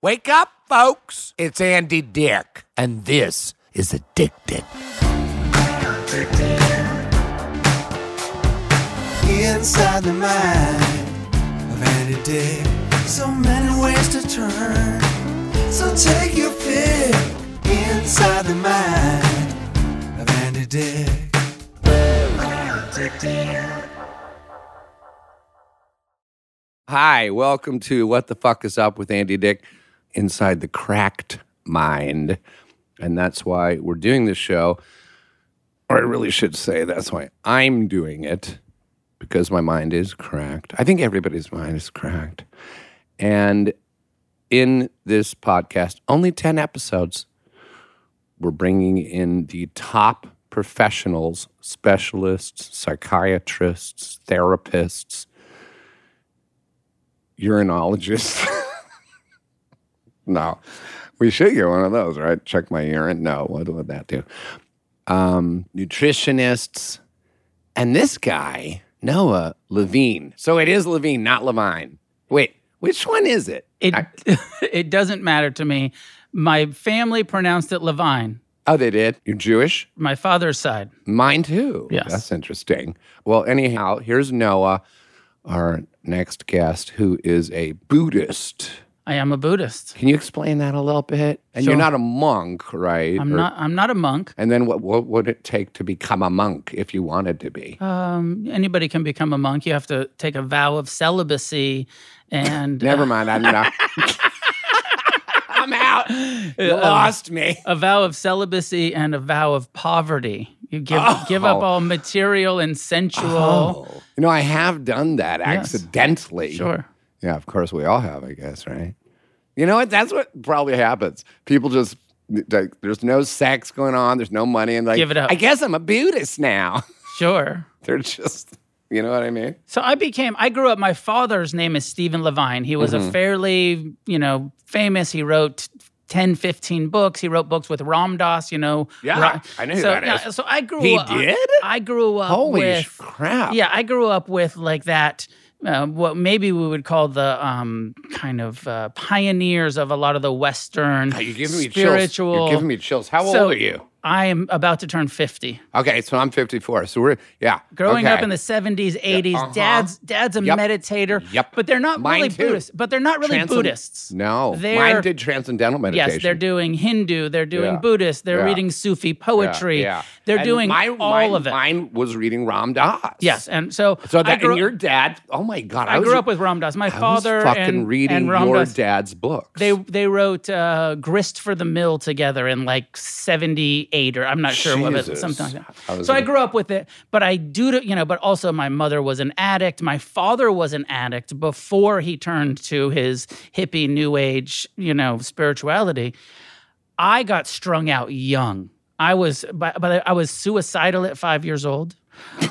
Wake up, folks. It's Andy Dick, and this is Addicted. Inside the mind of Andy Dick. So many ways to turn. So take your pick. Inside the mind of Andy Dick. Hi, welcome to What the Fuck is Up with Andy Dick inside the cracked mind. And that's why we're doing this show. Or I really should say that's why I'm doing it because my mind is cracked. I think everybody's mind is cracked. And in this podcast, only 10 episodes, we're bringing in the top professionals, specialists, psychiatrists, therapists, urinologists. no, we should get one of those, right? Check my urine. No, what would that do? Um, nutritionists, and this guy, Noah Levine. So it is Levine, not Levine. Wait, which one is it? It I- it doesn't matter to me. My family pronounced it Levine. oh, they did. You're Jewish. My father's side. Mine too. Yes. That's interesting. Well, anyhow, here's Noah, our next guest, who is a Buddhist. I am a Buddhist. Can you explain that a little bit? And Sure. you're not a monk, right? I'm Or- not. I'm not a monk. And then what, what would it take to become a monk if you wanted to be? Um, anybody can become a monk. You have to take a vow of celibacy, and Never mind. I'm not. I'm out. You Uh, lost me. a vow of celibacy and a vow of poverty. You give give Oh. up all material and sensual. Oh. You know, I have done that Yes. accidentally. Sure. Yeah, of course we all have, I guess, right? You know what? That's what probably happens. People just like, there's no sex going on, there's no money, and like, Give it up. I guess I'm a Buddhist now. Sure. They're just, you know what I mean? So I became, I grew up, my father's name is Stephen Levine. He was Mm-hmm. a fairly, you know, famous. He wrote 10, 15 books. He wrote books with Ram Dass, you know. Yeah, Ra- I who so, that yeah, is. so I grew He up. He did? I grew up Holy with, crap! yeah, I grew up with like that. Uh, what maybe we would call the um, kind of uh, pioneers of a lot of the Western You're giving me spiritual. chills. You're giving me chills. How So- old are you? I am about to turn 50. Okay, so I'm 54. So we're yeah. Growing okay. up in the 70s, 80s, uh-huh. dad's dad's a Yep. meditator. Yep. But they're not Mine really too. Buddhists. But they're not really Transcend- Buddhists. No, They're- mine did transcendental meditation. Yes, they're doing Hindu, they're doing Yeah. Buddhist, they're Yeah. reading Sufi poetry. yeah. They're And doing my- all mine- of it. Mine was reading Ram Dass. Yes, and so So that grew, and your dad. Oh my God! I was- grew up with Ram Dass. My I father fucking and, reading and Ram your Dass, dad's books. they they wrote uh, Grist for the Mill together in like seventy eight or I'm not sure what it Jesus. something like that. was So I gonna- grew up with it, but I do to, you know, but also my mother was an addict. My father was an addict before he turned to his hippie new age, you know, spirituality. I got strung out young. I was, but, but I was suicidal at five years old.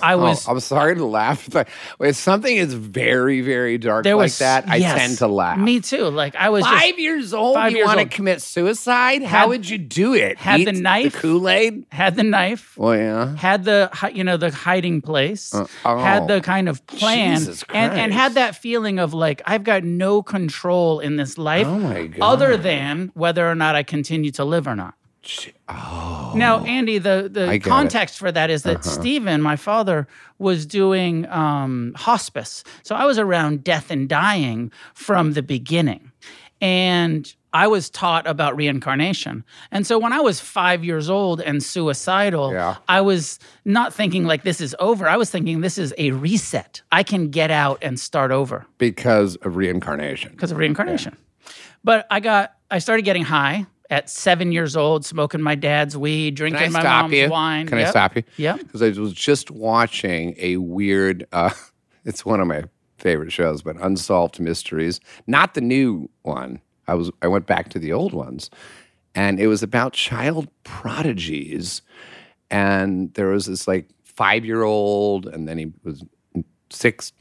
I Oh, was. I'm sorry to laugh. But when something is very, very dark there like was that, I yes, tend to laugh. Me too. Like I was Five years old, five you want to commit suicide? Had- How would you do it? had the knife. the Kool Aid. had the knife. Well, yeah. had the you know the hiding place Uh, oh. had the kind of plan and and had that feeling of like i've got no control in this life Oh my god. other than whether or not i continue to live or not oh. now andy the the get it. context for that is that Uh-huh. stephen my father was doing um, hospice so i was around death and dying from the beginning and I was taught about reincarnation. And so when I was five years old and suicidal, Yeah. I was not thinking like this is over. I was thinking this is a reset. I can get out and start over because of reincarnation. because of reincarnation. But I got, I started getting high at seven years old, smoking my dad's weed, drinking my mom's you? wine. Can I stop you? Yep. Because I was just watching a weird. Uh, it's one of my favorite shows, but Unsolved Mysteries, not the new one. I was I went back to the old ones, and it was about child prodigies, and there was this like five year old, and then he was six,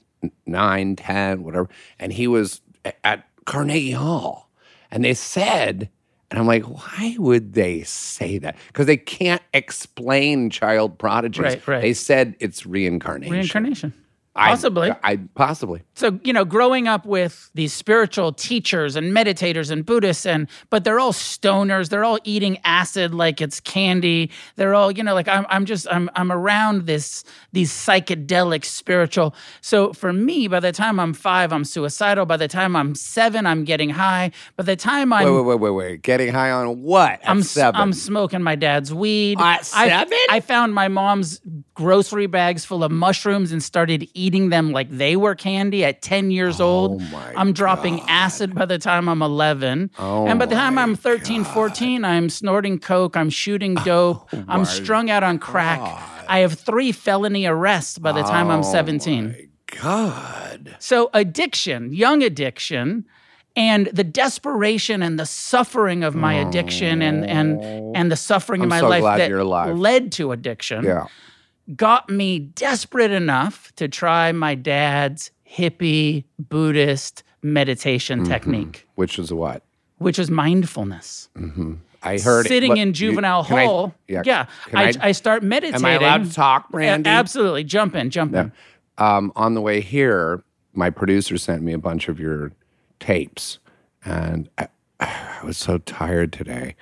nine, ten, whatever, and he was at Carnegie Hall, and they said. And I'm like, why would they say that? Because they can't explain child prodigies. Right, right. They said it's reincarnation. Reincarnation. I- Possibly. I, possibly. So, you know, growing up with these spiritual teachers and meditators and Buddhists, and but they're all stoners. They're all eating acid like it's candy. They're all, you know, like I'm, I'm just, I'm, I'm around this, these psychedelic spiritual. So for me, by the time I'm five, I'm suicidal. By the time I'm seven, I'm getting high. By the time I'm, Wait, wait, wait, wait, wait. Getting high on what? At I'm, seven. I'm smoking my dad's weed. At I- seven? I found my mom's grocery bags full of mushrooms and started eating them like they were candy at 10 years oh old. Oh my I'm dropping acid by the time I'm 11. Oh and by the time I'm 13, 14, I'm snorting coke, I'm shooting oh dope, Oh I'm strung out on crack. I have three felony arrests by the time I'm Oh 17. my God. So addiction, young addiction, and the desperation and the suffering of my addiction and and and the suffering in I'm my so life that led to addiction Yeah. Got me desperate enough to try my dad's hippie Buddhist meditation Mm-hmm. technique, Which is what? which is mindfulness. I heard. Sitting What- in you- juvenile I- hall. yeah. yeah. I, I- I, start meditating. Am I allowed to talk, Randy? A- Absolutely. Jump in, jump in. um, on the way here, my producer sent me a bunch of your tapes, and I, I was so tired today.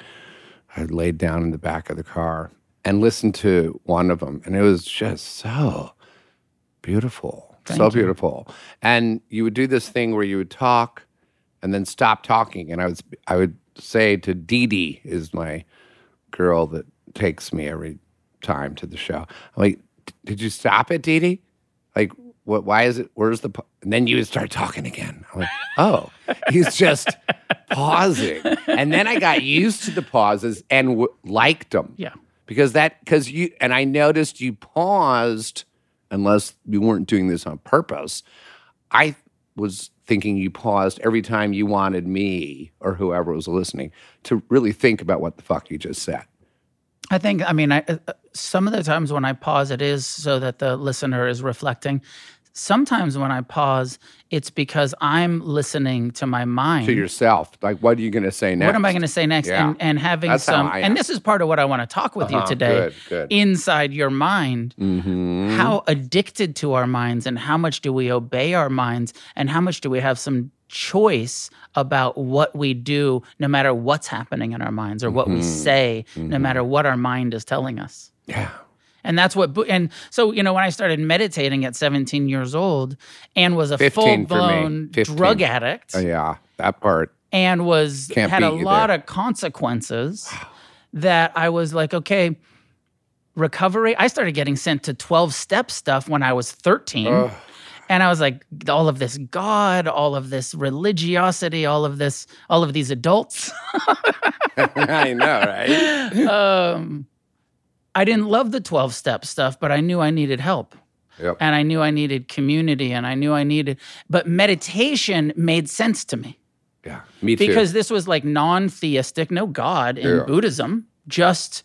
I laid down in the back of the car and listened to one of them, and it was just so beautiful, so beautiful. And you would do this thing where you would talk and then stop talking, and I was I would say to Dee Dee is my girl that takes me every time to the show. I'm like, did you stop it, Dee Dee? Like, what? Why is it? Where's the? pa-" And then you would start talking again. I'm like, oh, he's just pausing. And then I got used to the pauses and w- liked them. Yeah. Because that, because you, and I noticed you paused, unless you weren't doing this on purpose. I was thinking you paused every time you wanted me or whoever was listening to really think about what the fuck you just said. I think, I mean, I, uh, some of the times when I pause, it is so that the listener is reflecting. Sometimes when I pause, it's because I'm listening to my mind. To yourself, like, what are you going to say next? What am I going to say next? Yeah. And, and having That's some, and this is part of what I want to talk with you Uh-huh. today. Good, good. Inside your mind, Mm-hmm. how addicted to our minds, and how much do we obey our minds, and how much do we have some choice about what we do, no matter what's happening in our minds, or what we Mm-hmm. say, no matter what our mind is telling us. Yeah. And that's what, and so, you know, when I started meditating at 17 years old and was a 15 full blown 15. drug addict Oh, yeah. That part. and was Can't had a lot there. of consequences that I was like, okay, recovery. I started getting sent to 12 step stuff when I was 13. And I was like, all of this God, all of this religiosity, all of this, all of these adults. I know, right? um, I didn't love the 12 step stuff, but I knew I needed help. Yep. And I knew I needed community and I knew I needed, but meditation made sense to me Yeah. Me too. because this was like non theistic, no God in Yeah. Buddhism, just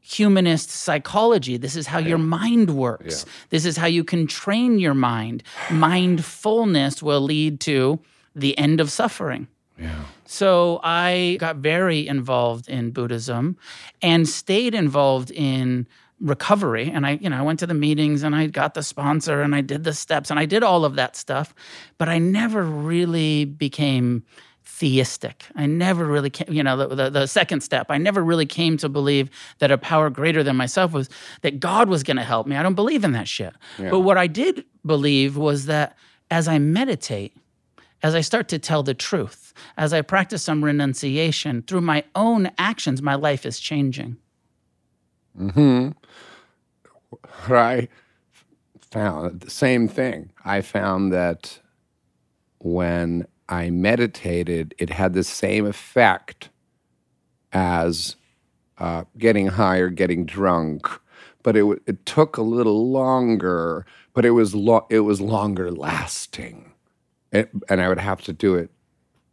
humanist psychology. This is how your mind works. This is how you can train your mind. Mindfulness will lead to the end of suffering. yeah. So I got very involved in Buddhism and stayed involved in recovery and I you know I went to the meetings and I got the sponsor and I did the steps and I did all of that stuff but I never really became theistic. I never really came, you know, the, the, the second step, I never really came to believe that a power greater than myself was that God was going to help me. I don't believe in that shit. But what I did believe was that as I meditate, as I start to tell the truth, as I practice some renunciation through my own actions, my life is changing. Mm hmm. I found the same thing. I found that when I meditated, it had the same effect as uh, getting high or getting drunk, but it it took a little longer. But it was lo- it was longer lasting, it, and I would have to do it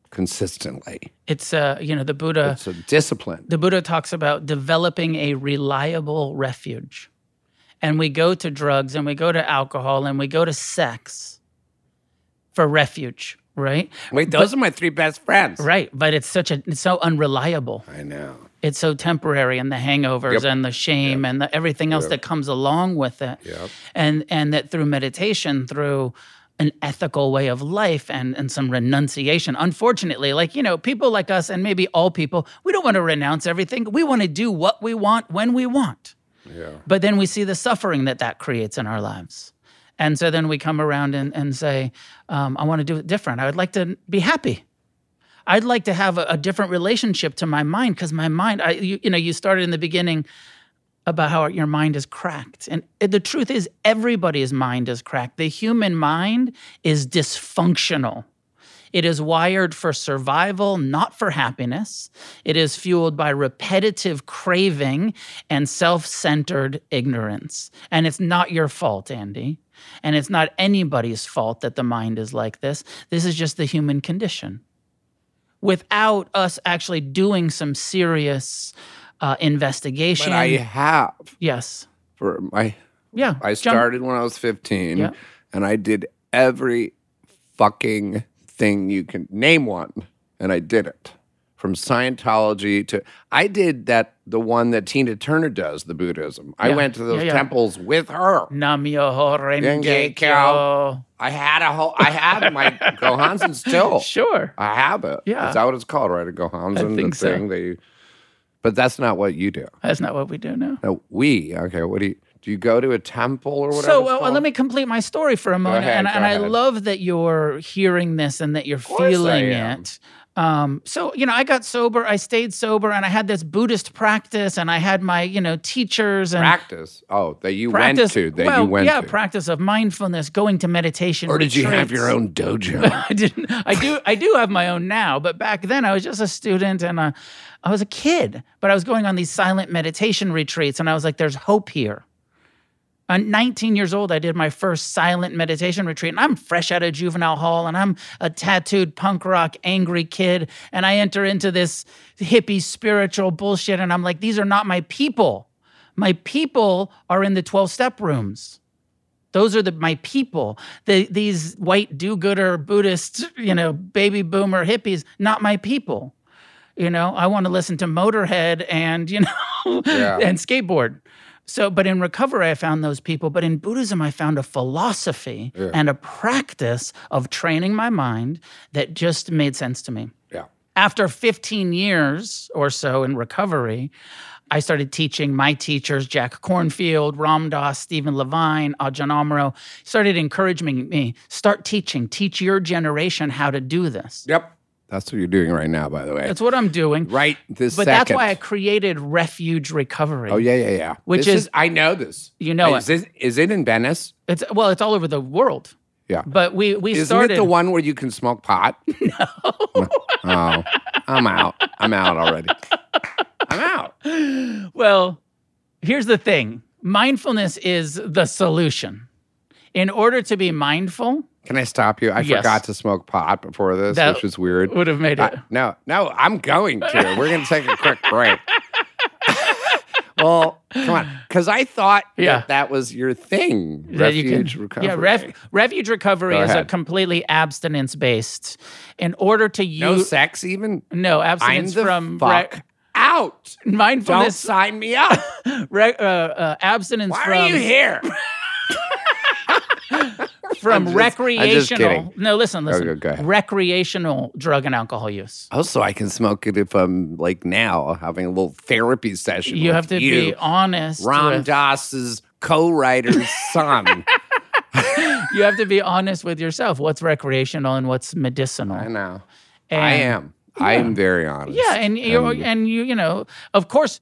consistently. It's uh, you know, the Buddha It's a discipline. the Buddha talks about developing a reliable refuge. And we go to drugs and we go to alcohol and we go to sex for refuge, right? Wait, those are my three best friends. Right, but it's such a it's so unreliable. I know. It's so temporary, and the hangovers Yep. and the shame and the, everything else Yep. that comes along with it. Yep. And and that through meditation, through an ethical way of life and, and some renunciation. Unfortunately, like, you know, people like us and maybe all people, we don't want to renounce everything. We want to do what we want when we want. Yeah. But then we see the suffering that that creates in our lives. And so then we come around and, and say, um, I want to do it different. I would like to be happy. I'd like to have a, a different relationship to my mind because my mind, I, you, you know, you started in the beginning about how your mind is cracked. And the truth is, everybody's mind is cracked. The human mind is dysfunctional. It is wired for survival, not for happiness. It is fueled by repetitive craving and self centered ignorance. And it's not your fault, Andy. And it's not anybody's fault that the mind is like this. This is just the human condition. Without us actually doing some serious uh, investigation. But I have yes. for my Yeah. I started when I was 15 Yeah. and I did every fucking thing you can name one and I did it. From Scientology to I did that the one that Tina Turner does, the Buddhism. I went to those Yeah, yeah. temples with her. Nam Myoho Renge Kyo. I had a whole I have my Gohonzon still. Sure. I have it. Yeah. Is that what it's called, right? A Gohonzon, think the so. thing that you but that's not what you do. That's not what we do now. No, we. Okay, what do you do you go to a temple or whatever? So uh, let me complete my story for a moment, ahead, and, and I love that you're hearing this and that you're feeling it. Um, so you know, I got sober, I stayed sober, and I had this Buddhist practice, and I had my you know teachers and practice. Oh, that you practice. went to. That well, you went yeah, to. practice of mindfulness, going to meditation. or did you have your own dojo? I didn't. I do. I do have my own now, but back then I was just a student and uh, I was a kid. But I was going on these silent meditation retreats, and I was like, "There's hope here." At 19 years old, I did my first silent meditation retreat, and I'm fresh out of juvenile hall, and I'm a tattooed punk rock angry kid, and I enter into this hippie spiritual bullshit, and I'm like, "These are not my people. My people are in the 12 step rooms." Those are the my people. The, these white do-gooder Buddhist, you know, baby boomer hippies, not my people. You know, I want to listen to Motorhead and you know Yeah. and skateboard. So, but in recovery, I found those people. But in Buddhism, I found a philosophy Yeah. and a practice of training my mind that just made sense to me yeah. after 15 years or so in recovery, I started teaching my teachers, Jack Kornfield, Ram Dass, Stephen Levine, Ajahn Amaro, started encouraging me, start teaching, teach your generation how to do this. Yep. That's what you're doing right now, by the way. That's what I'm doing. right this But second. that's why I created Refuge Recovery. Oh yeah, yeah, yeah. Which This is- I know this. You know is It, is it in Venice? It's well, it's all over the world. Yeah. But we we Isn't started it the one where you can smoke pot? No. oh, I'm out. I'm out already. I'm out. Well, here's the thing. Mindfulness is the solution. In order to be mindful, Can I stop you? I Yes. forgot to smoke pot before this, That which is weird. would have made it. I- no, no, I'm going to. We're going to take a quick break. well, come on, because I thought Yeah. that, that was your thing. that you can- Refuge recovery. Yeah, ref, refuge recovery Go is a completely abstinence based. In order to use no sex even. no abstinence from fuck re- out. Don't mindfulness, sign me up. re- uh, uh, abstinence Why from are you here? from just- recreational. no, listen, listen. Okay, ahead. Recreational drug and alcohol use. Oh, also, I can smoke it if I'm like now having a little therapy session. You have to you, be honest. Ram with- Dass's co-writer's son. you have to be honest with yourself. What's recreational and what's medicinal? I know. And- I am. I am very honest. Yeah, and you and you you know, of course,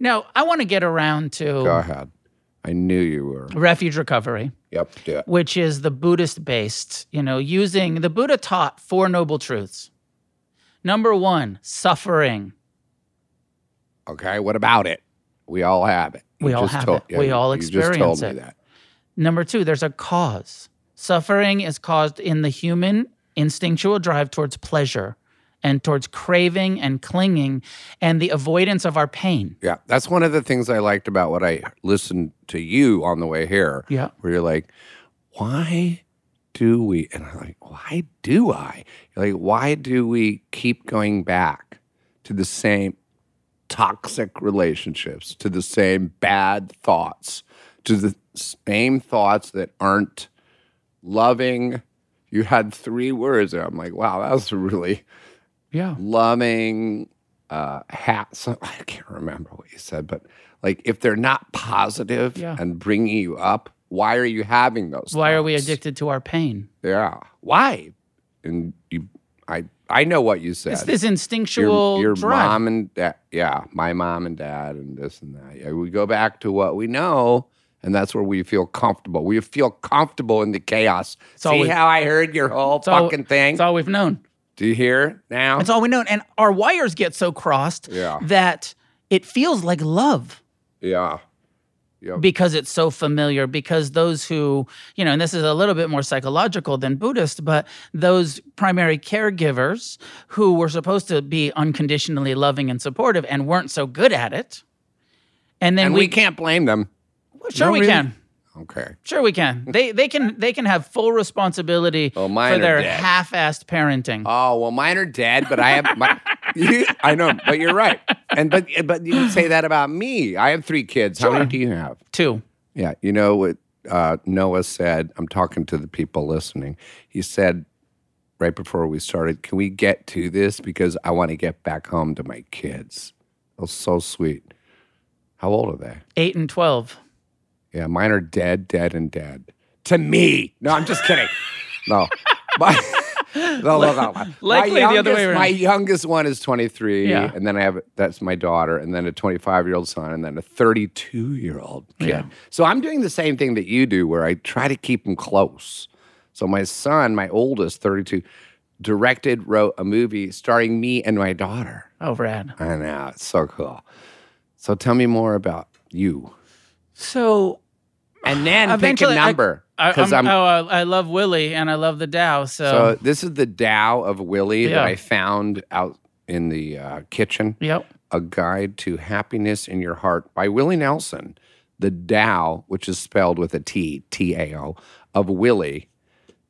Now I want to get around to Go ahead. I knew you were. refuge recovery. Yep. Do it. which is the Buddhist based, you know, using the Buddha taught four noble truths. Number one, suffering. Okay, what about it? We all have it. We all have told- it. We all you just told experience me it. that. Number two, there's a cause. Suffering is caused in the human instinctual drive towards pleasure and towards craving and clinging and the avoidance of our pain. Yeah, that's one of the things I liked about what I listened to you on the way here. Yeah. where you're like, why do we? And I'm like, why do I? You're like, why do we keep going back to the same toxic relationships, to the same bad thoughts, to the same thoughts that aren't loving? You had three words there. I'm like, wow, that was really Yeah. loving uh hat so, i can't remember what you said but like if they're not positive Yeah. and bringing you up why are you having those Why are we addicted to our pain? yeah why and you i i know what you said It's this your, instinctual your drive. mom and dad yeah my mom and dad and this and that yeah, we go back to what we know and that's where we feel comfortable. We feel comfortable in the chaos. See how I heard your whole It's all- fucking thing? That's all we've known. Do you hear now? It's all we know. And our wires get so crossed Yeah. that it feels like love. yeah. Yeah. because it's so familiar because those who you know and this is a little bit more psychological than buddhist but those primary caregivers who were supposed to be unconditionally loving and supportive and weren't so good at it and then and we, we can't blame them. sure No, we really? can Okay. sure we can they they can they can have full responsibility Oh, for their dead. half-assed parenting Oh well, mine are dead, but I have my. you, I know, but you're right. And but but you can say that about me. I have three kids. How many do you have? Two. Yeah, you know what uh, Noah said. I'm talking to the people listening. He said right before we started, "Can we get to this because I want to get back home to my kids." It was so sweet. How old are they? 8 and 12 Yeah, mine are dead, dead, and dead. To me. No, I'm just kidding. No. My, no, no, no. My Likely the other way youngest- around. My youngest one is 23. Yeah. And then I have, that's my daughter, and then a 25 year old son, and then a 32 year old kid. Yeah. So I'm doing the same thing that you do where I try to keep them close. So my son, my oldest, 32, directed, wrote a movie starring me and my daughter. oh rad I know. It's so cool. So tell me more about you. So And then pick a number. Because I'm, I'm, oh, I I love Willie and I love the Tao. So, So this is the Tao of Willie that I found out in the uh, kitchen. yep. A Guide to Happiness in Your Heart by Willie Nelson. The Tao, which is spelled with a T, T A O, of Willie.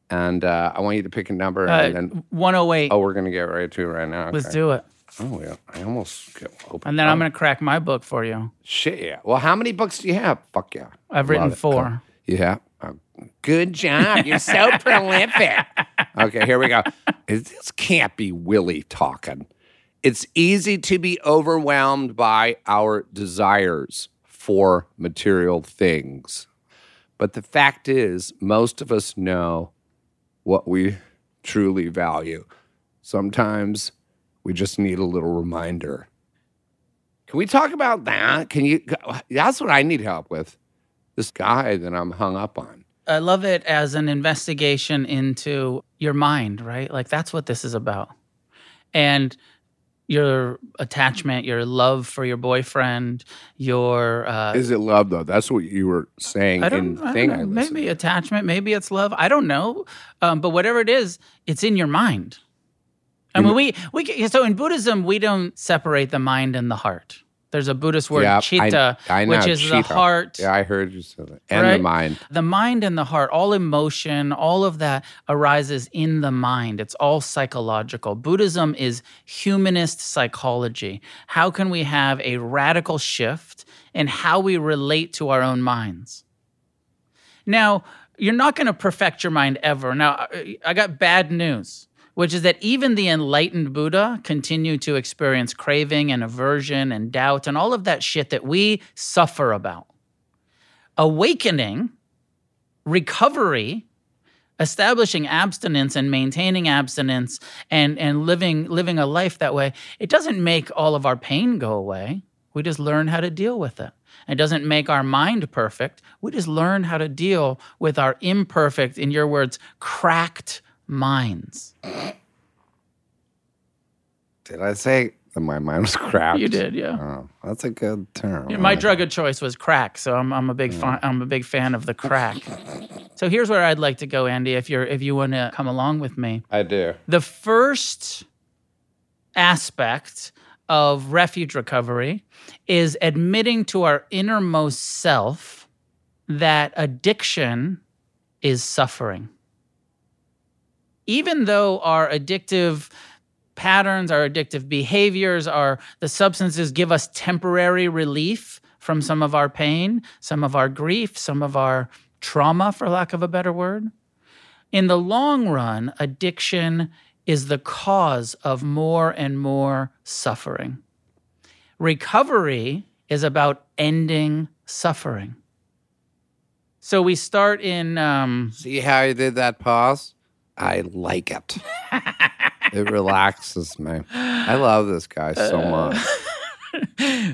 And uh, I want you to pick a number. and Uh, then, 108. oh, we're going to get right to it right now. Let's Okay. do it. Oh, yeah. I almost get open. And then I'm oh, going to crack my book for you. Shit, yeah. Well, how many books do you have? Fuck yeah. I've written Love it. four. Yeah. Oh, good job. You're so prolific. Okay, here we go. This can't be Willie talking. It's easy to be overwhelmed by our desires for material things. But the fact is, most of us know what we truly value. Sometimes we just need a little reminder. Can we talk about that? Can you? That's what I need help with. This guy that I'm hung up on. I love it as an investigation into your mind, right? Like that's what this is about. And your attachment, your love for your boyfriend, your uh, Is it love though? That's what you were saying I don't, I thing. don't know, maybe attachment, maybe it's love. I don't know, um, but whatever it is, it's in your mind. I mean, we we so in Buddhism we don't separate the mind and the heart. There's a Buddhist word Yeah, chitta, I know, which is the heart. Yeah, I heard you say that. And the mind. The mind and the heart, all emotion, all of that arises in the mind. It's all psychological. Buddhism is humanist psychology. How can we have a radical shift in how we relate to our own minds? Now, you're not going to perfect your mind ever. Now, I- I got bad news, which is that even the enlightened Buddha continued to experience craving and aversion and doubt and all of that shit that we suffer about awakening, recovery, establishing abstinence and maintaining abstinence and, and living living a life that way, it doesn't make all of our pain go away. We just learn how to deal with it. It doesn't make our mind perfect. We just learn how to deal with our imperfect, in your words, cracked minds. Did I say That my mind was cracked. You did, yeah. Oh, that's a good term. Yeah, My drug of choice was crack, so I'm, I'm a big fan. I'm a big fan of the crack. so here's where I'd like to go, Andy. If you're if you want to come along with me, I do. the first aspect of refuge recovery is admitting to our innermost self that addiction is suffering. Even though our addictive patterns, our addictive behaviors, our the substances give us temporary relief from some of our pain, some of our grief, some of our trauma for lack of a better word. In the long run, addiction is the cause of more and more suffering. Recovery is about ending suffering. So we start in um, See how you did that pause? I like it. it relaxes me. I love this guy so much.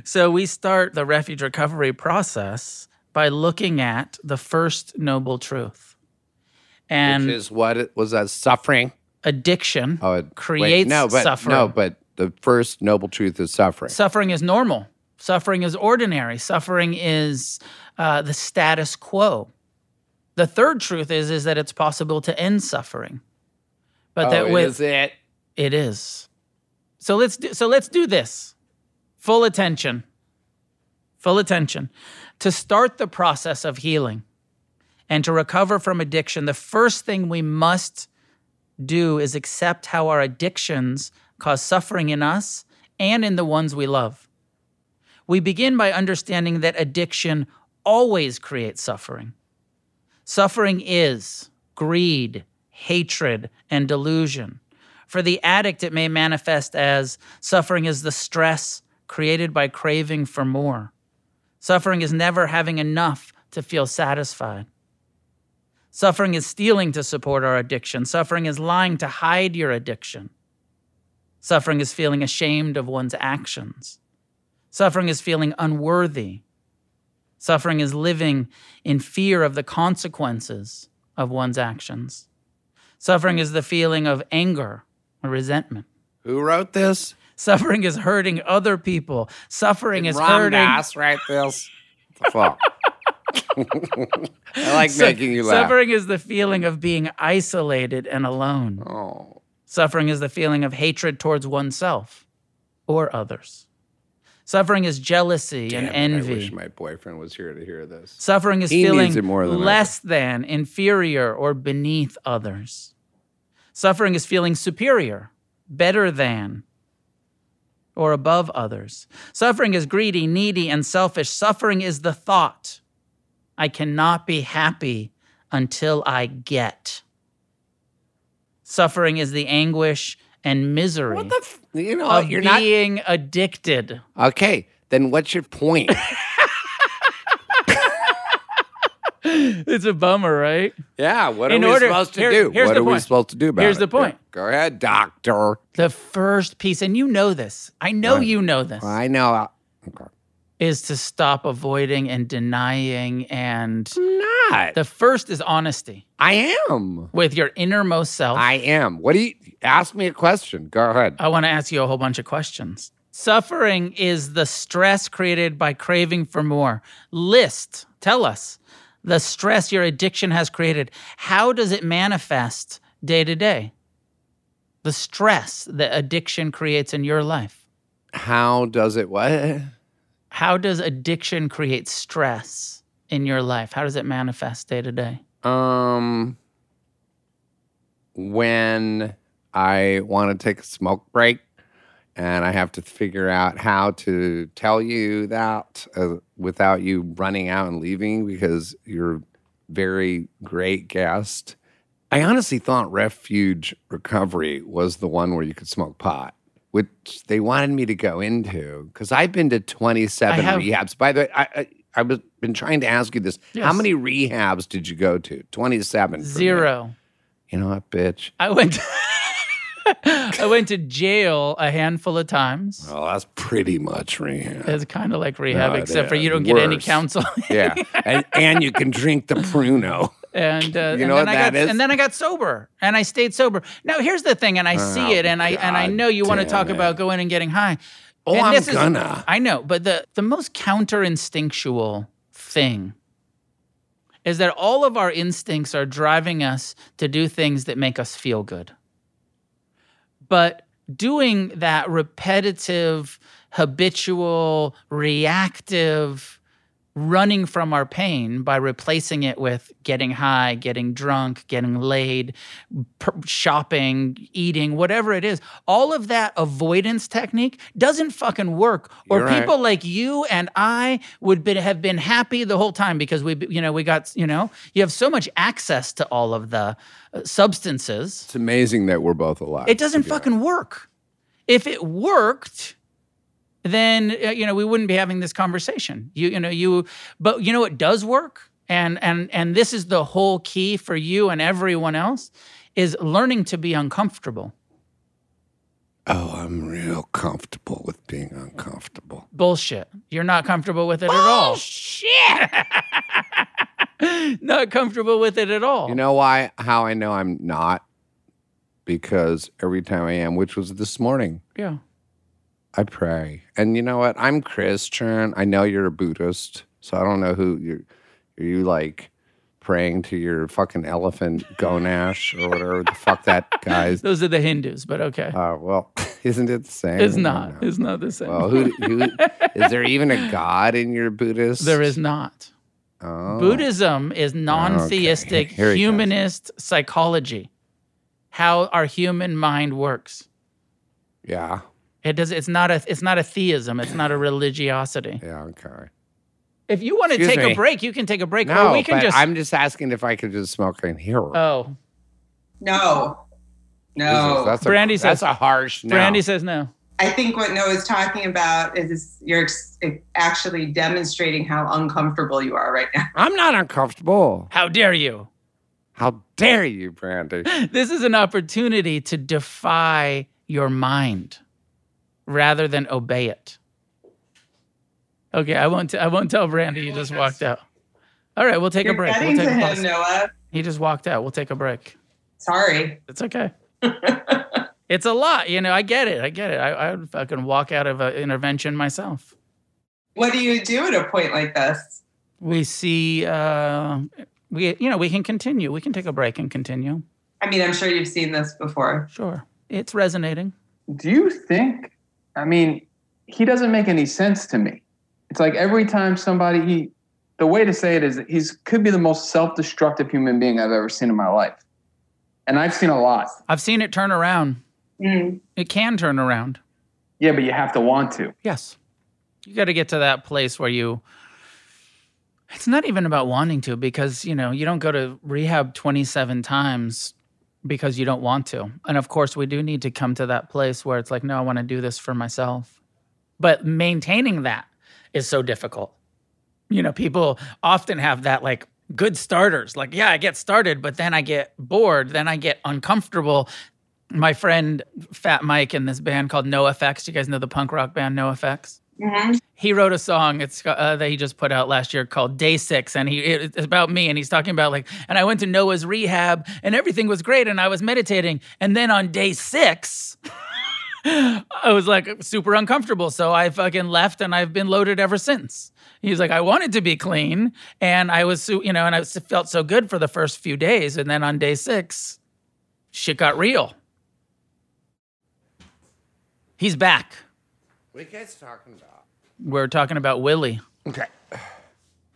So we start the refuge recovery process by looking at the first noble truth. And Which is what it was that suffering. addiction Oh, it, wait, creates no, but suffering. no, but the first noble truth is suffering. suffering is normal. Suffering is ordinary. Suffering is uh, the status quo. The third truth is is that it's possible to end suffering, but that oh, with is it? It is. So let's do, so let's do this. Full attention. Full attention. To start the process of healing and to recover from addiction, the first thing we must do is accept how our addictions cause suffering in us and in the ones we love. We begin by understanding that addiction always creates suffering. Suffering is greed, hatred, and delusion. For the addict, it may manifest as suffering is the stress created by craving for more. Suffering is never having enough to feel satisfied. Suffering is stealing to support our addiction. Suffering is lying to hide your addiction. Suffering is feeling ashamed of one's actions. Suffering is feeling unworthy. Suffering is living in fear of the consequences of one's actions. Suffering is the feeling of anger or resentment. Who wrote this? Suffering is hurting other people. Suffering is hurting. Ram Dass write this? What fuck? I like Su- making you laugh. Suffering is the feeling of being isolated and alone. Oh, Suffering is the feeling of hatred towards oneself or others. Suffering is jealousy damn and it, envy. I wish my boyfriend was here to hear this. Suffering is He feeling than I less than, inferior, or beneath others. Suffering is feeling superior, better than, or above others. Suffering is greedy, needy, and selfish. Suffering is the thought I cannot be happy until I get. Suffering is the anguish and misery What the? F- you know, of you're not being addicted. okay. Then what's your point? It's a bummer, right? yeah. What are In we order- supposed to here- do? What are we supposed to do about Here's it? the point. Yeah. Go ahead, doctor. The first piece, and you know this, I know you know this, I know. Okay. Is to stop avoiding and denying. And Not. the first is honesty I am. with your innermost self. I am. What do you ask me a question? Go ahead. I want to ask you a whole bunch of questions. Suffering is the stress created by craving for more. List, tell us the stress your addiction has created. How does it manifest day to day? The stress that addiction creates in your life. How does it what? How does addiction create stress in your life? How does it manifest day to day? Um when I want to take a smoke break and I have to figure out how to tell you that uh, without you running out and leaving because you're very great guest. I honestly thought Refuge Recovery was the one where you could smoke pot, which they wanted me to go into because I've been to 27 have- rehabs. By the way, I, I, I was been trying to ask you this. How many rehabs did you go to? 27. for me. Zero. You know what, bitch? I went I went to jail a handful of times. Well, that's pretty much rehab. It's kind of like rehab, No, except for you don't get any Worse. counsel. yeah. And, and you can drink the Pruno. And uh, You and know then what I that got is? and then I got sober and I stayed sober. Now here's the thing, and I see Oh, it, and I and I know you want to talk it. about going and getting high. Oh, And I'm this gonna. I know, but the the most counter instinctual thing is that all of our instincts are driving us to do things that make us feel good. But doing that repetitive, habitual, reactive running from our pain by replacing it with getting high, getting drunk, getting laid, per- shopping, eating, whatever it is. All of that avoidance technique doesn't fucking work. Or You're right. people like you and I would be, have been happy the whole time because we, you know, we got, you know, you have so much access to all of the uh, substances. It's amazing that we're both alive. It doesn't fucking work. If it worked, then uh, you know we wouldn't be having this conversation. You you know you but you know it does work and and and this is the whole key for you and everyone else is learning to be uncomfortable. Oh, I'm real comfortable with being uncomfortable. Bullshit. You're not comfortable with it at all. Shit. not comfortable with it at all. You know why? How I know I'm not? Because every time I am, which was this morning, yeah. I pray. And you know what? I'm Christian. I know you're a Buddhist, so I don't know who you're. Are you like praying to your fucking elephant gonash or whatever the fuck that guy's? Those are the Hindus, but okay. Uh, well, isn't it the same? it's not. It's not the same. Well, who, who is there even a god in your Buddhist? there is not. Oh. Buddhism is non-theistic goes. humanist psychology. How our human mind works. Yeah. It does it's not a it's not a theism, it's not a religiosity. Yeah. Okay. If you want to Excuse take me. a break, you can take a break No, or we can but just I'm just asking if I could just smoke in here. Oh, No. No. that's a, Brandy that's says- a harsh. No. Brandy says no. I think what Noah's talking about is you're ex- actually demonstrating how uncomfortable you are right now. I'm not uncomfortable. How dare you? How dare you, Brandy? This is an opportunity to defy your mind rather than obey it. Okay, I won't. T- I won't tell Brandy you just walked out. All right, we'll take You're a break. We'll take to a him, pause. Noah. He just walked out. We'll take a break. Sorry. It's okay. it's a lot, you know. I get it. I get it. I, I would fucking walk out of an intervention myself. What do you do at a point like this? We see. Uh, we you know we can continue. We can take a break and continue. I mean, I'm sure you've seen this before. Sure, it's resonating. Do you think? I mean, he doesn't make any sense to me. It's like every time somebody he, the way to say it is that he's could be the most self-destructive human being I've ever seen in my life, and I've seen a lot. I've seen it turn around. Mm. It can turn around. Yeah, but you have to want to. Yes. You got to get to that place where you It's not even about wanting to because, you know, you don't go to rehab 27 times because you don't want to. And of course, we do need to come to that place where it's like, no, I want to do this for myself. But maintaining that is so difficult. You know, people often have that like good starters. Like, yeah, I get started, but then I get bored, then I get uncomfortable. My friend Fat Mike in this band called NOFX. You guys know the punk rock band NOFX? Mhm. he wrote a song it's uh, that he just put out last year called day six and he it's about me and he's talking about like and i went to noah's rehab and everything was great and i was meditating and then on day six i was like super uncomfortable so i fucking left and i've been loaded ever since. He's like i wanted to be clean and i was you know and I felt so good for the first few days and then on day six shit got real. He's back What are you guys talking about? we're talking about willie Okay.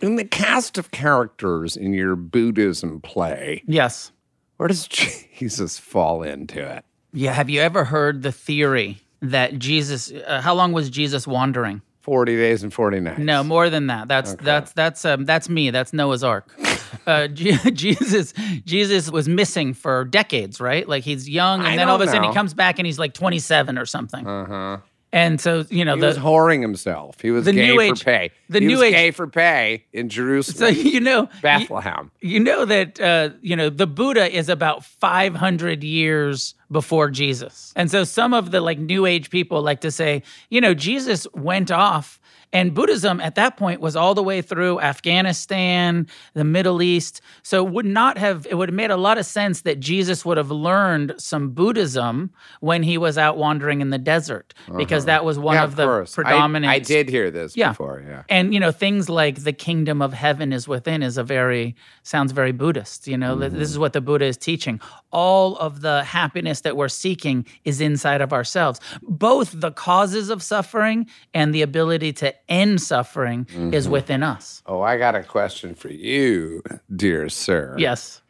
In the cast of characters in your Buddhism play, yes where does Jesus fall into it? Yeah, have you ever heard the theory that Jesus? Uh, how long was Jesus wandering? 40 days and 40 nights. No, more than that. That's that's that's um, that's me. That's Noah's Ark. Uh, Je- Jesus Jesus was missing for decades, right? Like he's young, and I then all of a don't sudden he comes back and he's like 27 or something. Uh huh. And so you know He the was whoring himself. He was the gay New for Age- pay. the he New was Age- gay for pay in so Jerusalem, you know you- Bethlehem. You know that uh, you know the Buddha is about 500 years before Jesus. And so some of the like new age people like to say, you know, Jesus went off and Buddhism at that point was all the way through Afghanistan, the Middle East. So it would not have, it would have made a lot of sense that Jesus would have learned some Buddhism when he was out wandering in the desert, because uh-huh. that was one Yeah, of the course. I- predominant. I, did hear this Yeah. before. Yeah. And you know things like the kingdom of heaven is within is a very sounds very Buddhist. You know Th- this mm-hmm. is what the Buddha is teaching. All of the happiness that we're seeking is inside of ourselves. Both the causes of suffering and the ability to end suffering is within us. Oh, I got a question for you, dear sir. Yes.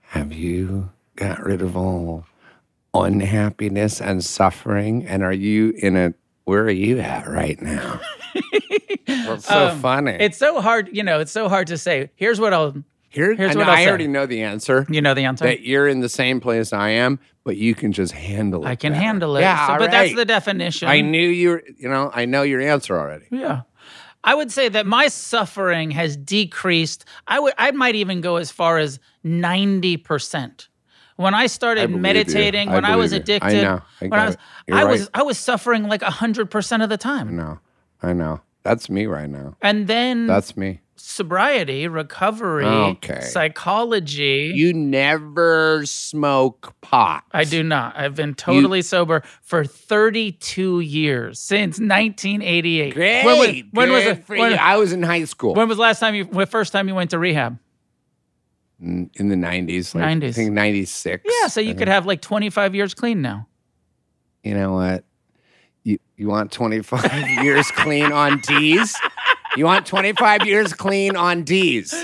Have you got rid of all unhappiness and suffering? And are you in a where are you at right now? That's so Um, funny. It's so hard. You know, it's so hard to say. Here's what I'll. Here, here's what I'll I say. already know the answer. You know the answer. That you're in the same place I am, but you can just handle it. I can better. handle it. Yeah, So- but that's the definition. I knew you. You know, I know your answer already. Yeah. I would say that my suffering has decreased. I would I might even go as far as 90%. When I started you. meditating, I when I was you. I addicted, know. I when I was I was. I was suffering like 100% of the I time. know. I know. That's me right now. And then That's me. Sobriety, recovery, Okay. psychology. You never smoke pot. I do not. I've been totally sober for 32 years since 1988. Great. When was, when was it? When, you. I was in high school when was the last time you? When first time you went to rehab? in the nineties. Like, I think ninety six. Yeah, so you uh-huh. could have like 25 years clean now. You know what? You you want twenty five years clean on D's? You want twenty five years clean on D's?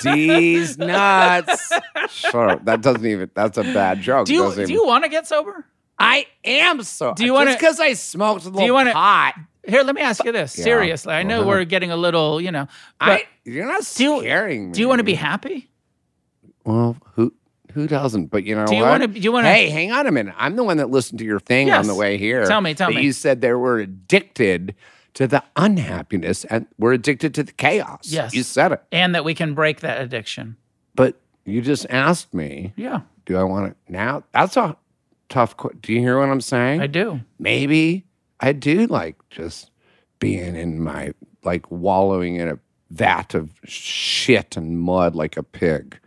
D's nuts. Sure, that doesn't even. That's a bad joke. Do you do even- you want to get sober? I am so. Do you wanna- because I smoked a little you wanna- pot? Here, let me ask you this. Yeah. Seriously, I know we're getting a little, you know, I, you're not do you- me. do you want to be happy? Well, who who doesn't? But you know Do you wanna- do you wanna- Hey, hang on a minute. I'm the one that listened to your thing on the way here. Tell me, tell me. You said they were addicted to the unhappiness and we're addicted to the chaos. Yes. you said it. And that we can break that addiction. But you just asked me, Yeah, do I want it now? That's a tough. que- Do you hear what I'm saying? I do. Maybe I do like just being in my like wallowing in a vat of shit and mud like a pig.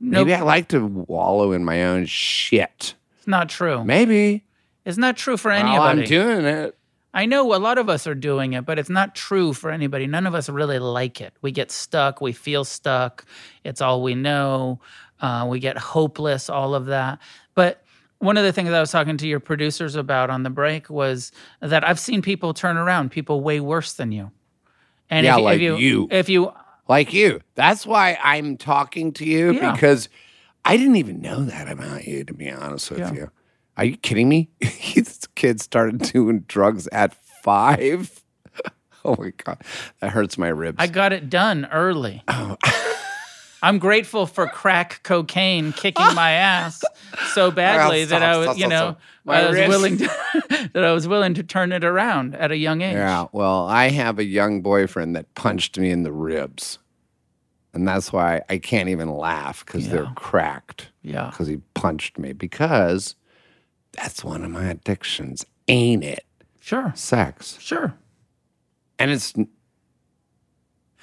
Nope. Maybe I like to wallow in my own shit. It's not true. Maybe. It's not true for Well, anybody. I'm doing it. I know a lot of us are doing it, but it's not true for anybody. None of us really like it. We get stuck. We feel stuck. It's all we know. Uh, we get hopeless, all of that. But one of the things I was talking to your producers about on the break was that I've seen people turn around, people way worse than you. And Yeah, if, like if you, you. If you, Like you. That's why I'm talking to you Yeah. because I didn't even know that about you, to be honest with Yeah. you. Are you kidding me? this kid started doing drugs at five. Oh my God. That hurts my ribs. I got it done early. Oh. I'm grateful for crack cocaine kicking my ass so badly that I was, you know, I was willing to, that I was willing to turn it around at a young age. Yeah, well, I have a young boyfriend that punched me in the ribs. And that's why I can't even laugh because they're cracked Yeah. because he punched me because that's one of my addictions, ain't it? Sure. Sex. Sure. And it's.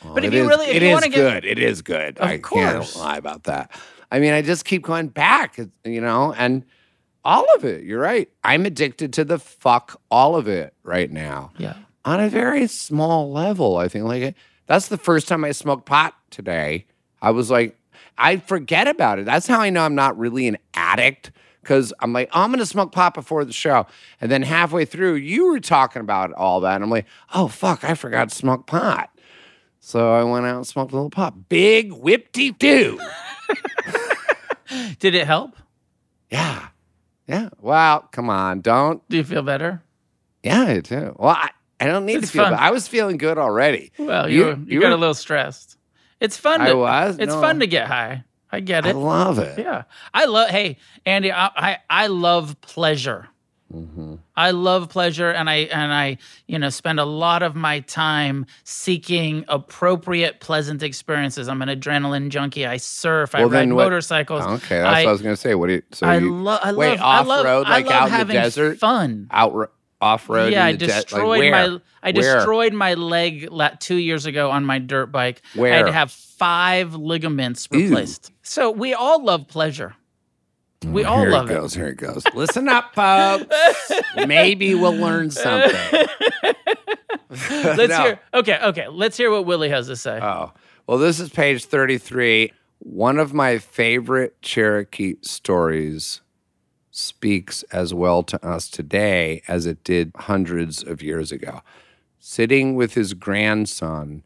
Well, But if you is- really- if it you is get- good. It is good. Of I course. can't lie about that. I mean, I just keep going back, you know, and all of it. You're right. I'm addicted to the fuck all of it right now Yeah. on a very small level. I think like that's the first time I smoked pot today. I was like, I forget about it. That's how I know I'm not really an addict because I'm like, oh, I'm going to smoke pot before the show. And then halfway through, you were talking about all that. And I'm like, oh, fuck, I forgot to smoke pot. So I went out and smoked a little pot. Big whip-de doo. Did it help? Yeah. Yeah. Well, come on. Don't. Do you feel better? Yeah, I do. Well, I, I don't need It's to feel fun. bad. I was feeling good already. Well, You- you you, you got were- a little stressed. It's fun. I To, was? It's No. fun to get high. I get it. I love it. yeah. I love. Hey, Andy. I I, I love pleasure. Mm-hmm. I love pleasure and I and I, you know, spend a lot of my time seeking appropriate pleasant experiences. I'm an adrenaline junkie. I surf, I ride what- motorcycles. Okay, that's I, what I was going to say. What do you? So I, you lo- I love wait I off love, road, I love out in the having desert, fun. out off road. yeah, I in the de- like destroyed where? my I Where? destroyed my leg la- two years ago on my dirt bike. Where? I had to have five ligaments Ew. replaced. So we all love pleasure. Oh, we all here love it it. goes. Here it goes. Listen up, folks. Maybe we'll learn something. Let's No. hear. Okay, okay. Let's hear what Willie has to say. Oh, well, this is page 33. One of my favorite Cherokee stories speaks as well to us today as it did hundreds of years ago. Sitting with his grandson,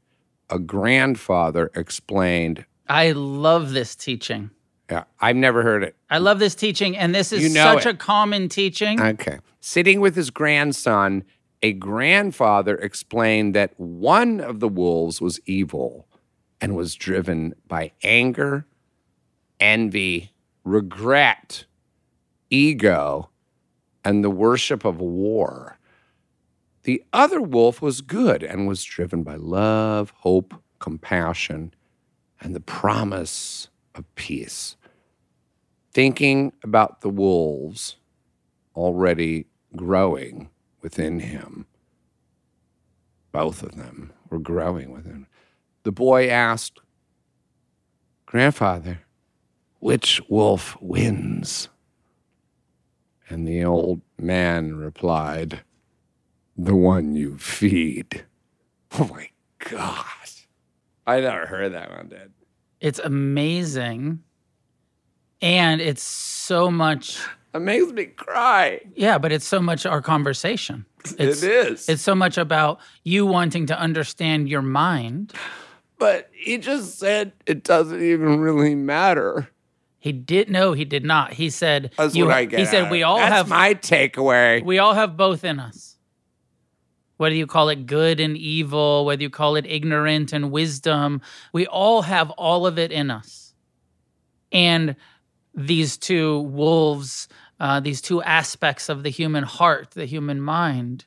a grandfather explained, I love this teaching. yeah, I've never heard it. I love this teaching, and this is You know such it. a common teaching. Okay. Sitting with his grandson, a grandfather explained that one of the wolves was evil and was driven by anger, envy, regret, ego, and the worship of war. The other wolf was good and was driven by love, hope, compassion, and the promise of peace. Thinking about the wolves already growing within him, both of them were growing within. The boy asked, Grandfather, which wolf wins? And the old man replied, The one you feed. Oh my God. I never heard that one, did. It's amazing, and it's so much. It makes me cry. Yeah, but it's so much our conversation. It's, it is. It's so much about you wanting to understand your mind. but he just said it doesn't even really matter. He did no, he did not. He said That's you, what I get. He said we all That's have my takeaway. we all have both in us. Whether you call it good and evil, whether you call it ignorant and wisdom, we all have all of it in us. And these two wolves, uh, these two aspects of the human heart, the human mind,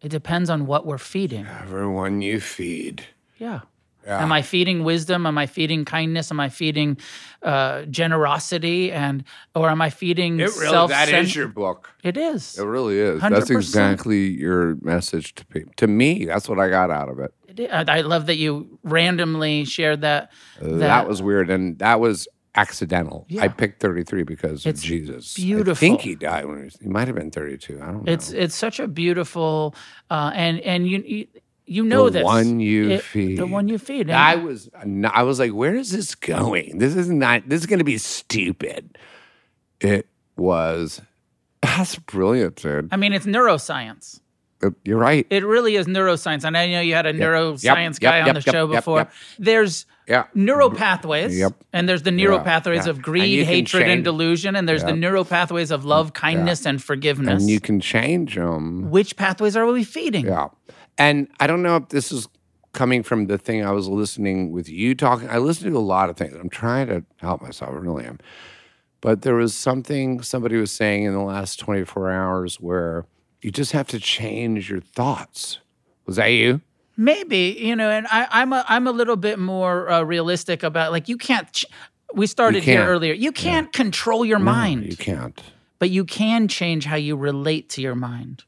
it depends on what we're feeding. Everyone you feed. Yeah. Yeah. Am I feeding wisdom? Am I feeding kindness? Am I feeding uh, generosity? And or am I feeding It really self? that is your book. It is. It really is. That's 100%. exactly your message to people. To me, that's what I got out of it. It. I love that you randomly shared that. That, was weird, and that was accidental. I picked 33 because It's of Jesus. Beautiful. I think he died when he, was, he might have been 32. I don't know. It's it's such a beautiful uh, and and you you, know the this one you It- feed. the one you feed. And I was I was like, where is this going? This is not. This is going to be stupid. It was. That's brilliant, dude. I mean, it's neuroscience. Uh, You're right. It really is neuroscience. And I know you had a neuroscience Yep, guy yep, on yep, the show yep, yep, before. yep. There's yeah. neuropathways, Yep. and there's the neuropathways yeah. of And greed, can hatred, and delusion, and there's the Yep. neuropathways of love, kindness, and forgiveness. And you can change them. Which pathways are we feeding? Yeah. And I don't know if this is coming from the thing I was listening with you talking. I listen to a lot of things. I'm trying to help myself. I really am. But there was something somebody was saying in the last 24 hours where you just have to change your thoughts. Was that you? Maybe you know, and I, I'm a I'm a little bit more uh, realistic about like you can't. Ch- we started here can't. earlier. You can't control your mind, You can't. but you can change how you relate to your mind.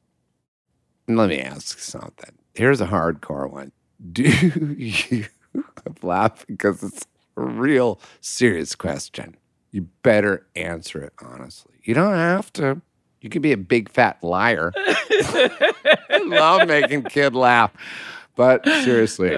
Let me ask something. Here's a hardcore one. Do you laugh because it's a real serious question? You better answer it honestly. You don't have to. You can be a big fat liar. I love making kid laugh. But uh-huh. seriously,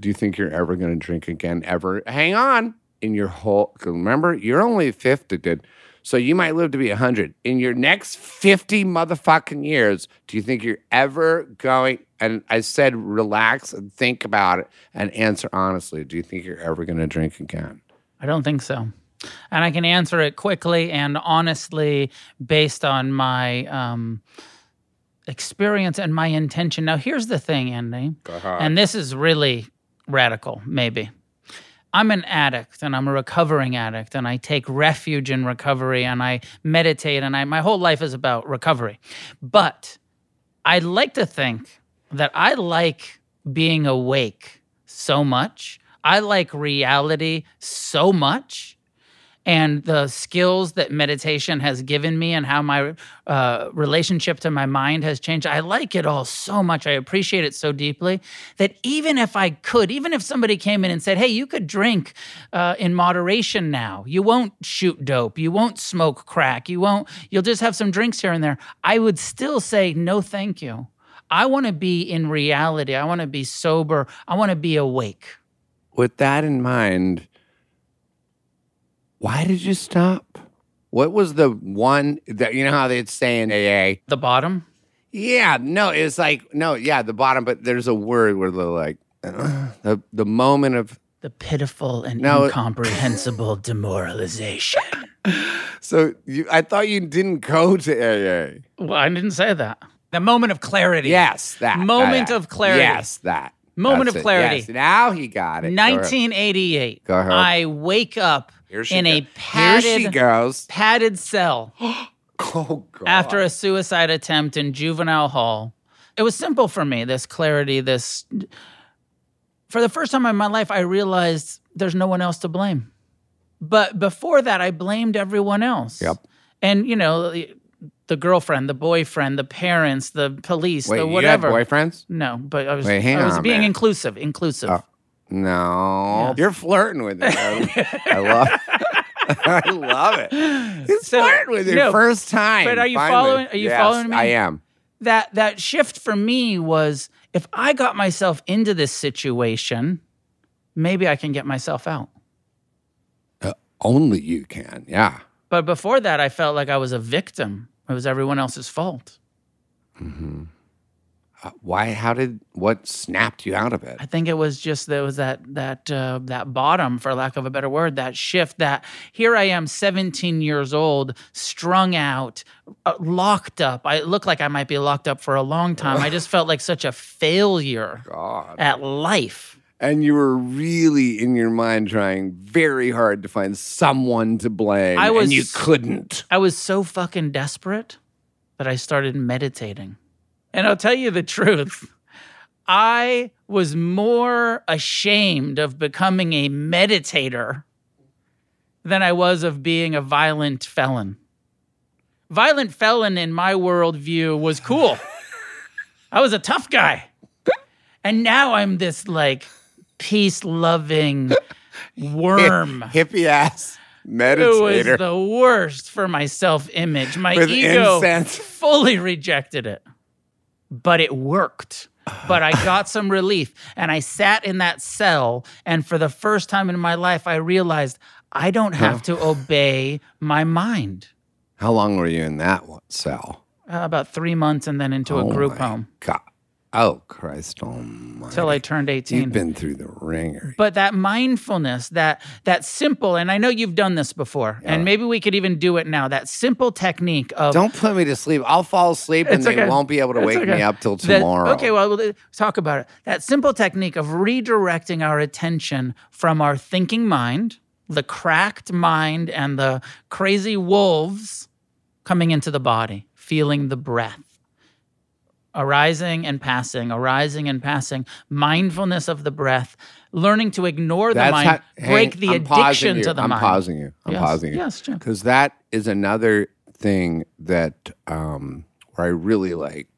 do you think you're ever going to drink again? Ever? Hang on. In your whole, remember, you're only 50, dude. So you might live to be 100. In your next 50 motherfucking years, do you think you're ever going? And I said, relax and think about it and answer honestly. Do you think you're ever going to drink again? I don't think so. And I can answer it quickly and honestly based on my um, experience and my intention. Now, here's the thing, Andy, and this is really radical, maybe. I'm an addict and I'm a recovering addict and I take refuge in recovery and I meditate and I my whole life is about recovery. But I'd like to think that I like being awake so much. I like reality so much and the skills that meditation has given me and how my uh, relationship to my mind has changed. I like it all so much. I appreciate it so deeply that even if I could, even if somebody came in and said, hey, you could drink uh, in moderation now, you won't shoot dope, you won't smoke crack, you won't, you'll just have some drinks here and there, I would still say, no, thank you. I want to be in reality. I want to be sober. I want to be awake. With that in mind, why did you stop? What was the one that you know how they'd say in AA? The bottom? Yeah, no, it's like no, yeah, the bottom, but there's a word where they're like uh, the the moment of The pitiful and No, incomprehensible demoralization. so you I thought you didn't go to AA. Well, I didn't say that. The moment of clarity. Yes, that Moment that. of clarity. Yes, that Moment That's of clarity. Yes, now he got it. 1988. Go ahead. I wake up Here she in go- a Here padded, she goes. padded cell Oh God. after a suicide attempt in juvenile hall. It was simple for me, this clarity, this. For the first time in my life, I realized there's no one else to blame. But before that, I blamed everyone else. Yep. And, you know, the, girlfriend, the boyfriend, the parents, the police, Wait, the you whatever. had boyfriends? No, but I was, Wait, hang I was on being minute. inclusive, inclusive. Oh. No, you're flirting with it. I, I love. I love it. He's So- flirting with your no, first time. but are you finally. following- are you Yes, following me? I am. that that shift for me was if I got myself into this situation, maybe I can get myself out. Uh, only you can. Yeah. But before that, I felt like I was a victim. It was everyone else's fault. Uh, why? How did? What snapped you out of it? I think it was just there was that that uh, that bottom, for lack of a better word, that shift. That here I am, 17 years old, strung out, uh, locked up. I look like I might be locked up for a long time. I just felt like such a failure God. at life. And you were really in your mind trying very hard to find someone to blame. I was- and you couldn't. I was so fucking desperate that I started meditating. And I'll tell you the truth. I was more ashamed of becoming a meditator than I was of being a violent felon. Violent felon in my worldview was cool. I was a tough guy. And now I'm this like peace loving worm. Hippie ass It was meditator. the worst for my self image. My With ego incense. fully rejected it, but it worked. But I got some relief and I sat in that cell. And for the first time in my life, I realized I don't have to obey my mind. How long were you in that one cell? Uh, about three months and then into a Oh group my home God. Oh, Christ almighty. until I turned 18. You've been through the wringer. but that mindfulness that that simple and i know you've done this before and maybe we could even do it now that simple technique of Don't put me to sleep. I'll fall asleep and It's they won't be able to It's wake me up till tomorrow. okay, well, we'll uh, talk about it. That simple technique of redirecting our attention from our thinking mind, the cracked mind, and the crazy wolves coming into the body, feeling the breath. Arising and passing, arising and passing, mindfulness of the breath, learning to ignore the mind, how- break the I'm addiction to the I'm mind. pausing you. I'm Yes. pausing you. Yes, Jim. Because that is another thing that um, where I really like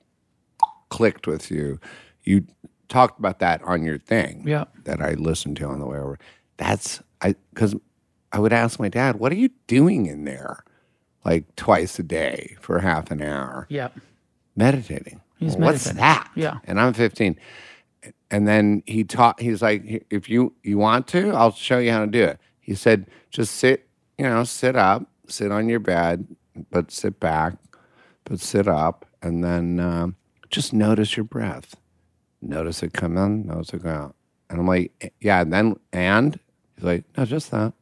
clicked with you. You talked about that on your thing. Yeah. That I listened to on the way over. That's I because I would ask my dad, "What are you doing in there?" Like twice a day for half an hour Yep. meditating. He's Well, What's that? Yeah. And I'm 15. And then he taught. He's like, if you you want to, I'll show you how to do it. He said, just sit, you know, sit up, sit on your bed, but sit back, but sit up, and then um, just notice your breath. Notice it come in, notice it go out. And I'm like, yeah. And then and he's like, no, just that.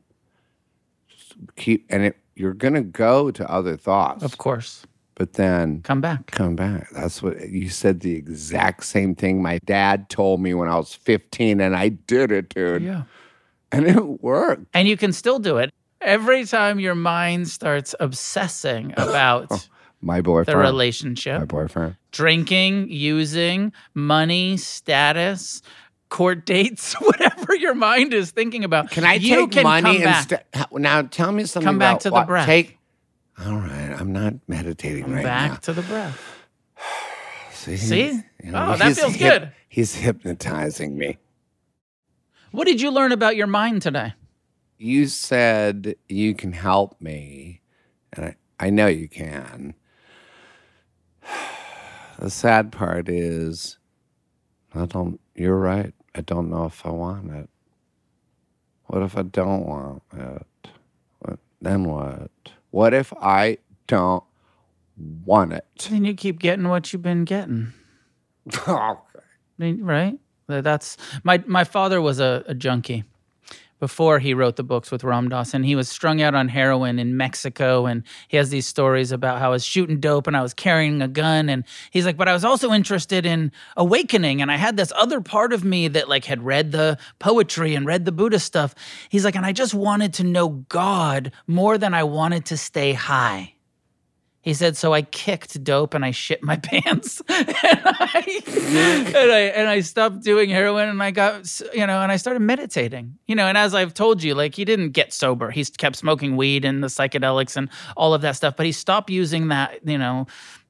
Just keep, and it, you're gonna go to other thoughts, Of course. But then Come back. come back. That's what you said. The exact same thing my dad told me when I was 15, and I did it, dude. Yeah. And it worked. And you can still do it. Every time your mind starts obsessing about oh, My boyfriend, the relationship, My boyfriend. drinking, using, money, status, court dates, whatever your mind is thinking about. Can I you take can money instead? Now tell me something Come back about to the what- breath. Take. All right, I'm not meditating Come right back now. to the breath. See, See? You Oh, that feels good. He's hypnotizing me. What did you learn about your mind today? You said you can help me, and I, I know you can. The sad part is, I don't. You're right. I don't know if I want it. What if I don't want it? What, then what? What if I don't want it? Then you keep getting what you've been getting. okay. I mean, right? That's my my father was a, a junkie before he wrote the books with Ram Dass, and he was strung out on heroin in Mexico, and he has these stories about how I was shooting dope and I was carrying a gun, and he's like, but I was also interested in awakening, and I had this other part of me that like had read the poetry and read the Buddha stuff. He's like, and I just wanted to know God more than I wanted to stay high. He said, so I kicked dope and I shit my pants. and, I, and I and I stopped doing heroin and I got you know and I started meditating. You know, and as I've told you, like he didn't get sober. He kept smoking weed and the psychedelics and all of that stuff, but he stopped using that, you know,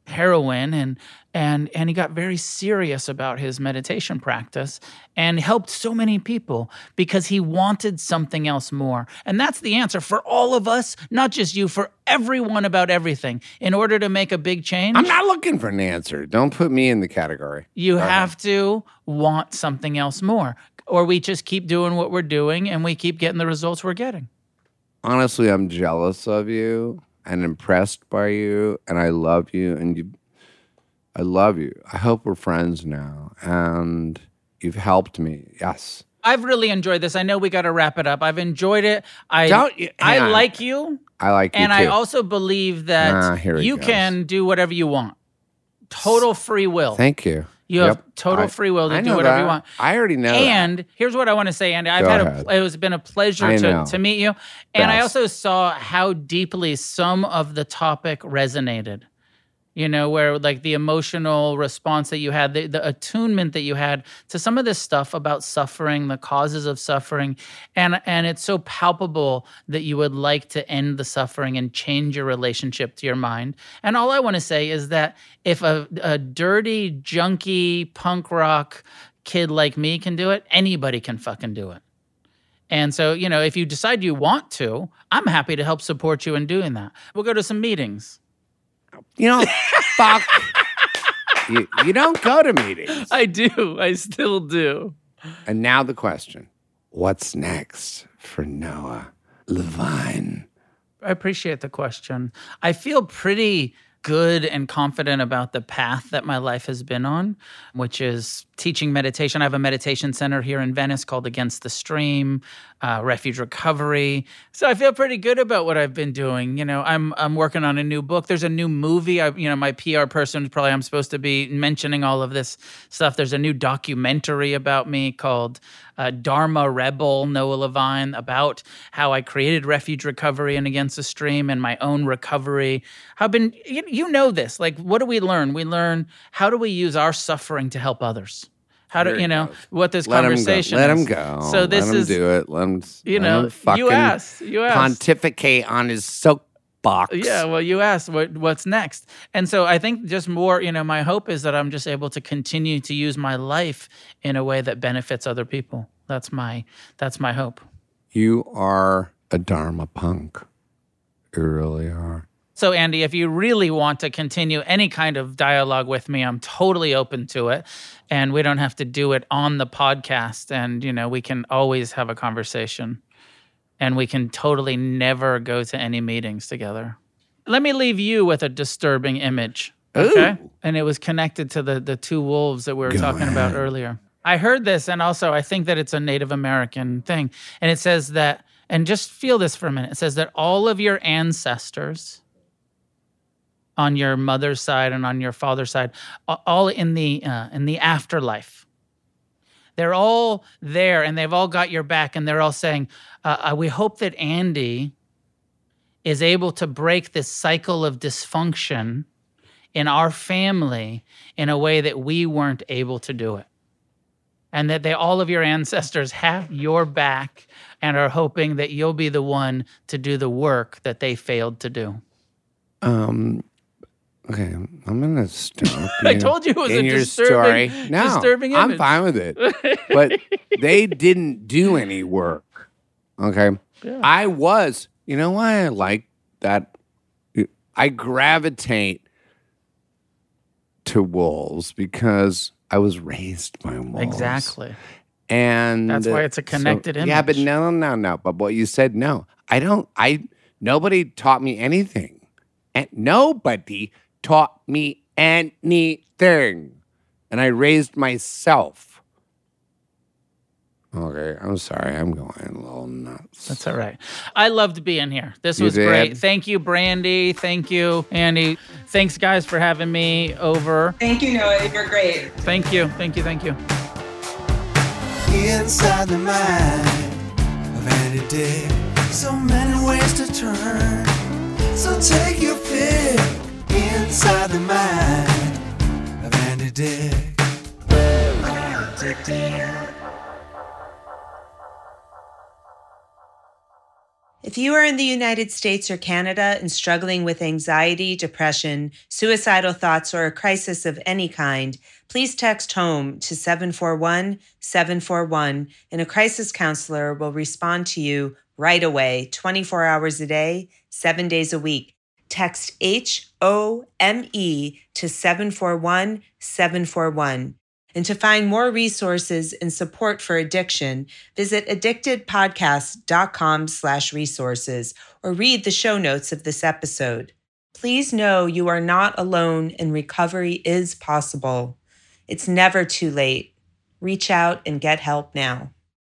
heroin and and and he got very serious about his meditation practice and helped so many people because he wanted something else more. And that's the answer for all of us, not just you, for everyone about everything. In order to make a big change, I'm not looking for an answer. Don't put me in the category. you have to want something else more. Or we just keep doing what we're doing and we keep getting the results we're getting. honestly, I'm jealous of you and impressed by you, and I love you, and you. I love you. I hope we're friends now, and you've helped me. Yes. I've really enjoyed this. I know we got to wrap it up. I've enjoyed it. I Don't y- I on. like you, I like you and too. I also believe that Ah, you goes. can do whatever you want. Total free will. Thank you. You have Yep. total I- free will to I do whatever you want. I already know. that. And here's what I want to say, Andy. I've Go had ahead. a, it has been a pleasure to, to meet you. And I also saw how deeply some of the topic resonated. You know, where like the emotional response that you had, the, the attunement that you had to some of this stuff about suffering, the causes of suffering, and and it's so palpable that you would like to end the suffering and change your relationship to your mind. And all I want to say is that if a, a dirty, junky, punk rock kid like me can do it, anybody can fucking do it. And so, you know, if you decide you want to, I'm happy to help support you in doing that. We'll go to some meetings. You know, fuck. You, you don't go to meetings. I do. I still do. And now the question: What's next for Noah Levine? I appreciate the question. I feel pretty good and confident about the path that my life has been on, which is teaching meditation. I have a meditation center here in Venice called Against the Stream, uh, Refuge Recovery. So I feel pretty good about what I've been doing. You know, I'm I'm working on a new book. There's a new movie. I, you know, my PR person probably I'm supposed to be mentioning all of this stuff. There's a new documentary about me called uh, Dharma Rebel Noah Levine about how I created Refuge Recovery and Against the Stream and my own recovery. I've been, you, you know, this. Like, what do we learn? We learn how do we use our suffering to help others. How do you know goes. what this Let him go. conversation? Let him go. So this Let him is do it. Let him. you know, him you fucking asked, you asked. pontificate on his soapbox. Yeah, well, you asked what what's next, and so I think just more. You know, my hope is that I'm just able to continue to use my life in a way that benefits other people. That's my that's my hope. You are a Dharma punk. You really are. So, Andy, if you really want to continue any kind of dialogue with me, I'm totally open to it. And we don't have to do it on the podcast. And, you know, we can always have a conversation. And we can totally never go to any meetings together. Let me leave you with a disturbing image. Okay. Ooh. And it was connected to the, the two wolves that we were Go talking about earlier. I heard this, and also I think that it's a Native American thing. And it says that, and just feel this for a minute. It says that all of your ancestors on your mother's side and on your father's side, all in the uh, in the afterlife, They're all there and they've all got your back and they're all saying, uh, uh, We hope that Andy is able to break this cycle of dysfunction in our family in a way that we weren't able to do it. And that they, all of your ancestors have your back and are hoping that you'll be the one to do the work that they failed to do. Um. Okay, I'm gonna stop. I told you it was in a your disturbing- story. No, disturbing I'm fine with it. But they didn't do any work. Okay, I was. You know why I like that? I gravitate to wolves because I was raised by wolves. Exactly. And That's why it's a so- connected Yeah, but image. no, no, no. But what you said, no. I don't, I, nobody taught me anything. And nobody taught me anything. And I raised myself. Okay, I'm sorry. I'm going a little nuts. That's all right. I loved being here. This You was did? great. Thank you, Brandy. Thank you, Andy. Thanks, guys, for having me over. Thank you, Noah. You're great. Thank you. Thank you. Thank you. Inside the mind of Andy Dick. So many ways to turn. So take your pick. Inside the mind of Andy Dick. Addicted. If you are in the United States or Canada and struggling with anxiety, depression, suicidal thoughts, or a crisis of any kind, please text HOME to 741 741 and a crisis counselor will respond to you right away, 24 hours a day, seven days a week. Text H O M E to 741 741. And to find more resources and support for addiction, visit addictedpodcast.com slash resources or read the show notes of this episode. Please know you are not alone and recovery is possible. It's never too late. Reach out and get help now.